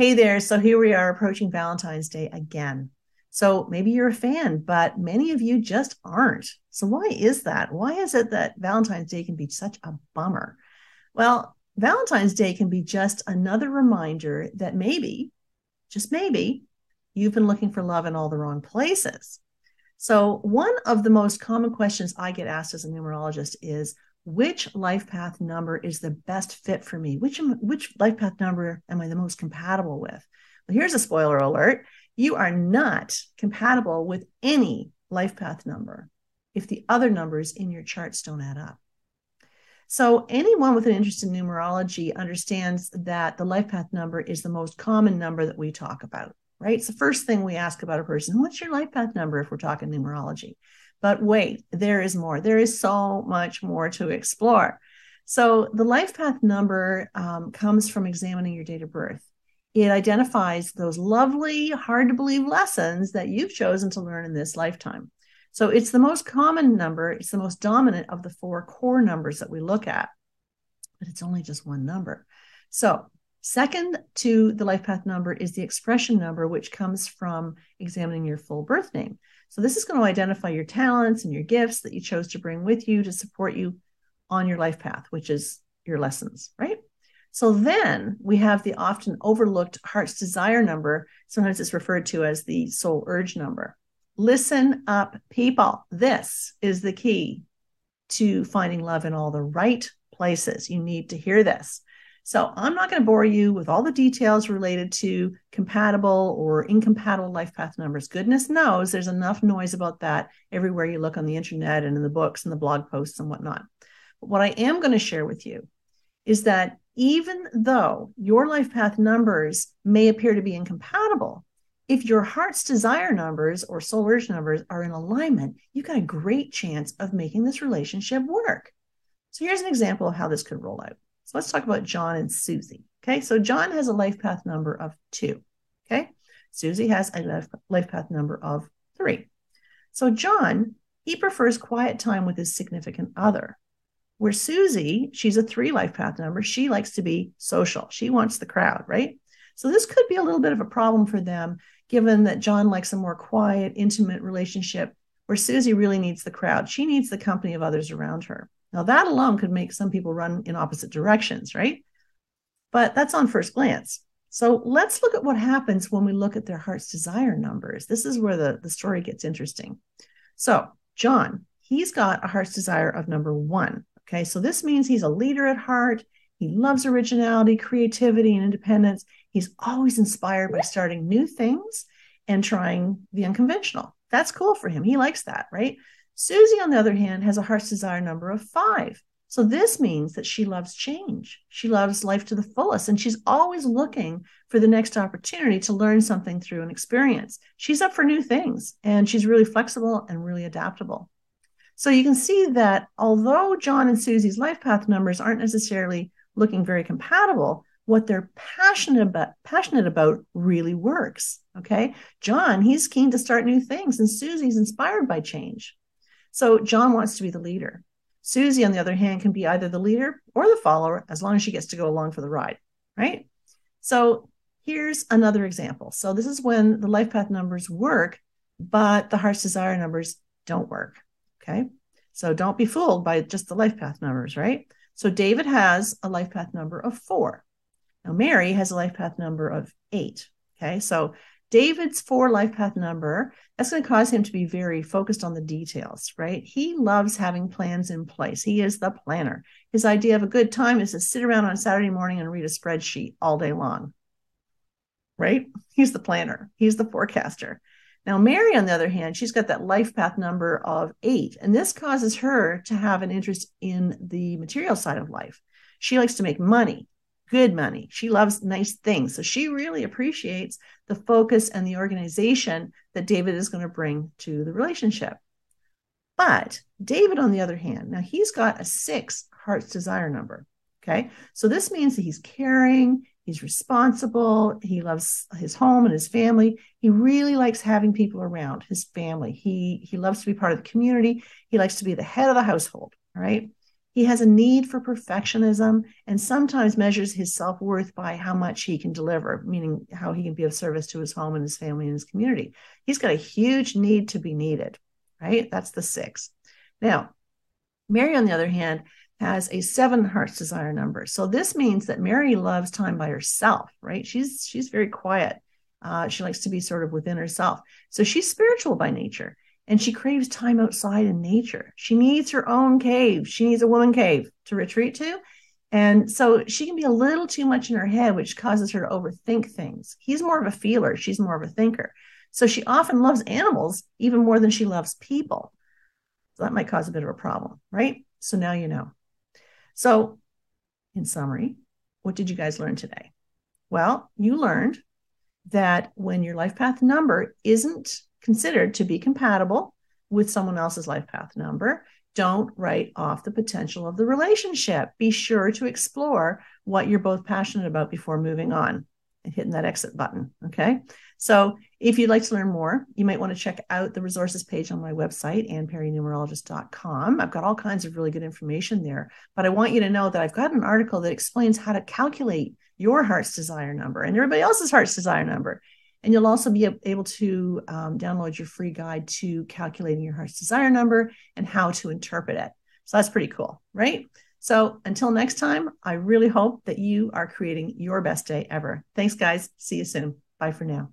Hey there. So here we are approaching Valentine's Day again. So maybe you're a fan, but many of you just aren't. So why is that? Why is it that Valentine's Day can be such a bummer? Well, Valentine's Day can be just another reminder that maybe, just maybe, you've been looking for love in all the wrong places. So, one of the most common questions I get asked as a numerologist is which life path number is the best fit for me? Which which life path number am I the most compatible with? Well, here's a spoiler alert. You are not compatible with any life path number if the other numbers in your charts don't add up. So anyone with an interest in numerology understands that the life path number is the most common number that we talk about, right? It's the first thing we ask about a person. What's your life path number if we're talking numerology? But wait, there is more. There is so much more to explore. So, the life path number um, comes from examining your date of birth. It identifies those lovely, hard to believe lessons that you've chosen to learn in this lifetime. So, it's the most common number, it's the most dominant of the four core numbers that we look at, but it's only just one number. So, Second to the life path number is the expression number, which comes from examining your full birth name. So this is going to identify your talents and your gifts that you chose to bring with you to support you on your life path, which is your lessons, right? So then we have the often overlooked heart's desire number. Sometimes it's referred to as the soul urge number. Listen up, people. This is the key to finding love in all the right places. You need to hear this. So I'm not going to bore you with all the details related to compatible or incompatible life path numbers. Goodness knows there's enough noise about that everywhere you look on the internet and in the books and the blog posts and whatnot. But what I am going to share with you is that even though your life path numbers may appear to be incompatible, if your heart's desire numbers or soul urge numbers are in alignment, you've got a great chance of making this relationship work. So here's an example of how this could roll out. So let's talk about John and Susie. Okay, so John has a life path number of two. Okay, Susie has a life, life path number of three. So John, he prefers quiet time with his significant other. Where Susie, she's a three life path number, she likes to be social. She wants the crowd, right? So this could be a little bit of a problem for them, given that John likes a more quiet, intimate relationship, where Susie really needs the crowd. She needs the company of others around her. Now, that alone could make some people run in opposite directions, right? But that's on first glance. So let's look at what happens when we look at their heart's desire numbers. This is where the, the story gets interesting. So, John, he's got a heart's desire of number one. Okay, so this means he's a leader at heart. He loves originality, creativity, and independence. He's always inspired by starting new things and trying the unconventional. That's cool for him. He likes that, right? Susie, on the other hand, has a heart's desire number of five. So this means that she loves change. She loves life to the fullest, and she's always looking for the next opportunity to learn something through an experience. She's up for new things, and she's really flexible and really adaptable. So you can see that although John and Susie's life path numbers aren't necessarily looking very compatible, what they're passionate about passionate about really works. Okay. John, he's keen to start new things, and Susie's inspired by change. So John wants to be the leader. Susie, on the other hand, can be either the leader or the follower as long as she gets to go along for the ride, right? So here's another example. So this is when the life path numbers work, but the heart's desire numbers don't work. Okay. So don't be fooled by just the life path numbers, right? So David has a life path number of four. Now Mary has a life path number of eight. Okay. So David's four life path number, that's going to cause him to be very focused on the details, right? He loves having plans in place. He is the planner. His idea of a good time is to sit around on Saturday morning and read a spreadsheet all day long, right? He's the planner, he's the forecaster. Now, Mary, on the other hand, she's got that life path number of eight, and this causes her to have an interest in the material side of life. She likes to make money good money. She loves nice things. So she really appreciates the focus and the organization that David is going to bring to the relationship. But David, on the other hand, now he's got a six heart's desire number. Okay. So this means that he's caring, he's responsible, he loves his home and his family. He really likes having people around his family. He he loves to be part of the community. He likes to be the head of the household. All right. He has a need for perfectionism and sometimes measures his self worth by how much he can deliver, meaning how he can be of service to his home and his family and his community. He's got a huge need to be needed, right? That's the six. Now, Mary, on the other hand, has a seven heart's desire number. So this means that Mary loves time by herself, right? She's she's very quiet. Uh, she likes to be sort of within herself. So she's spiritual by nature and she craves time outside in nature. She needs her own cave. She needs a woman cave to retreat to. And so she can be a little too much in her head, which causes her to overthink things. He's more of a feeler, she's more of a thinker. So she often loves animals even more than she loves people. So that might cause a bit of a problem, right? So now you know. So, in summary, what did you guys learn today? Well, you learned that when your life path number isn't considered to be compatible with someone else's life path number, don't write off the potential of the relationship. Be sure to explore what you're both passionate about before moving on and hitting that exit button. Okay. So if you'd like to learn more, you might want to check out the resources page on my website, anneperrynumerologist.com. I've got all kinds of really good information there. But I want you to know that I've got an article that explains how to calculate your heart's desire number and everybody else's heart's desire number. And you'll also be able to um, download your free guide to calculating your heart's desire number and how to interpret it. So that's pretty cool, right? So until next time, I really hope that you are creating your best day ever. Thanks, guys. See you soon. Bye for now.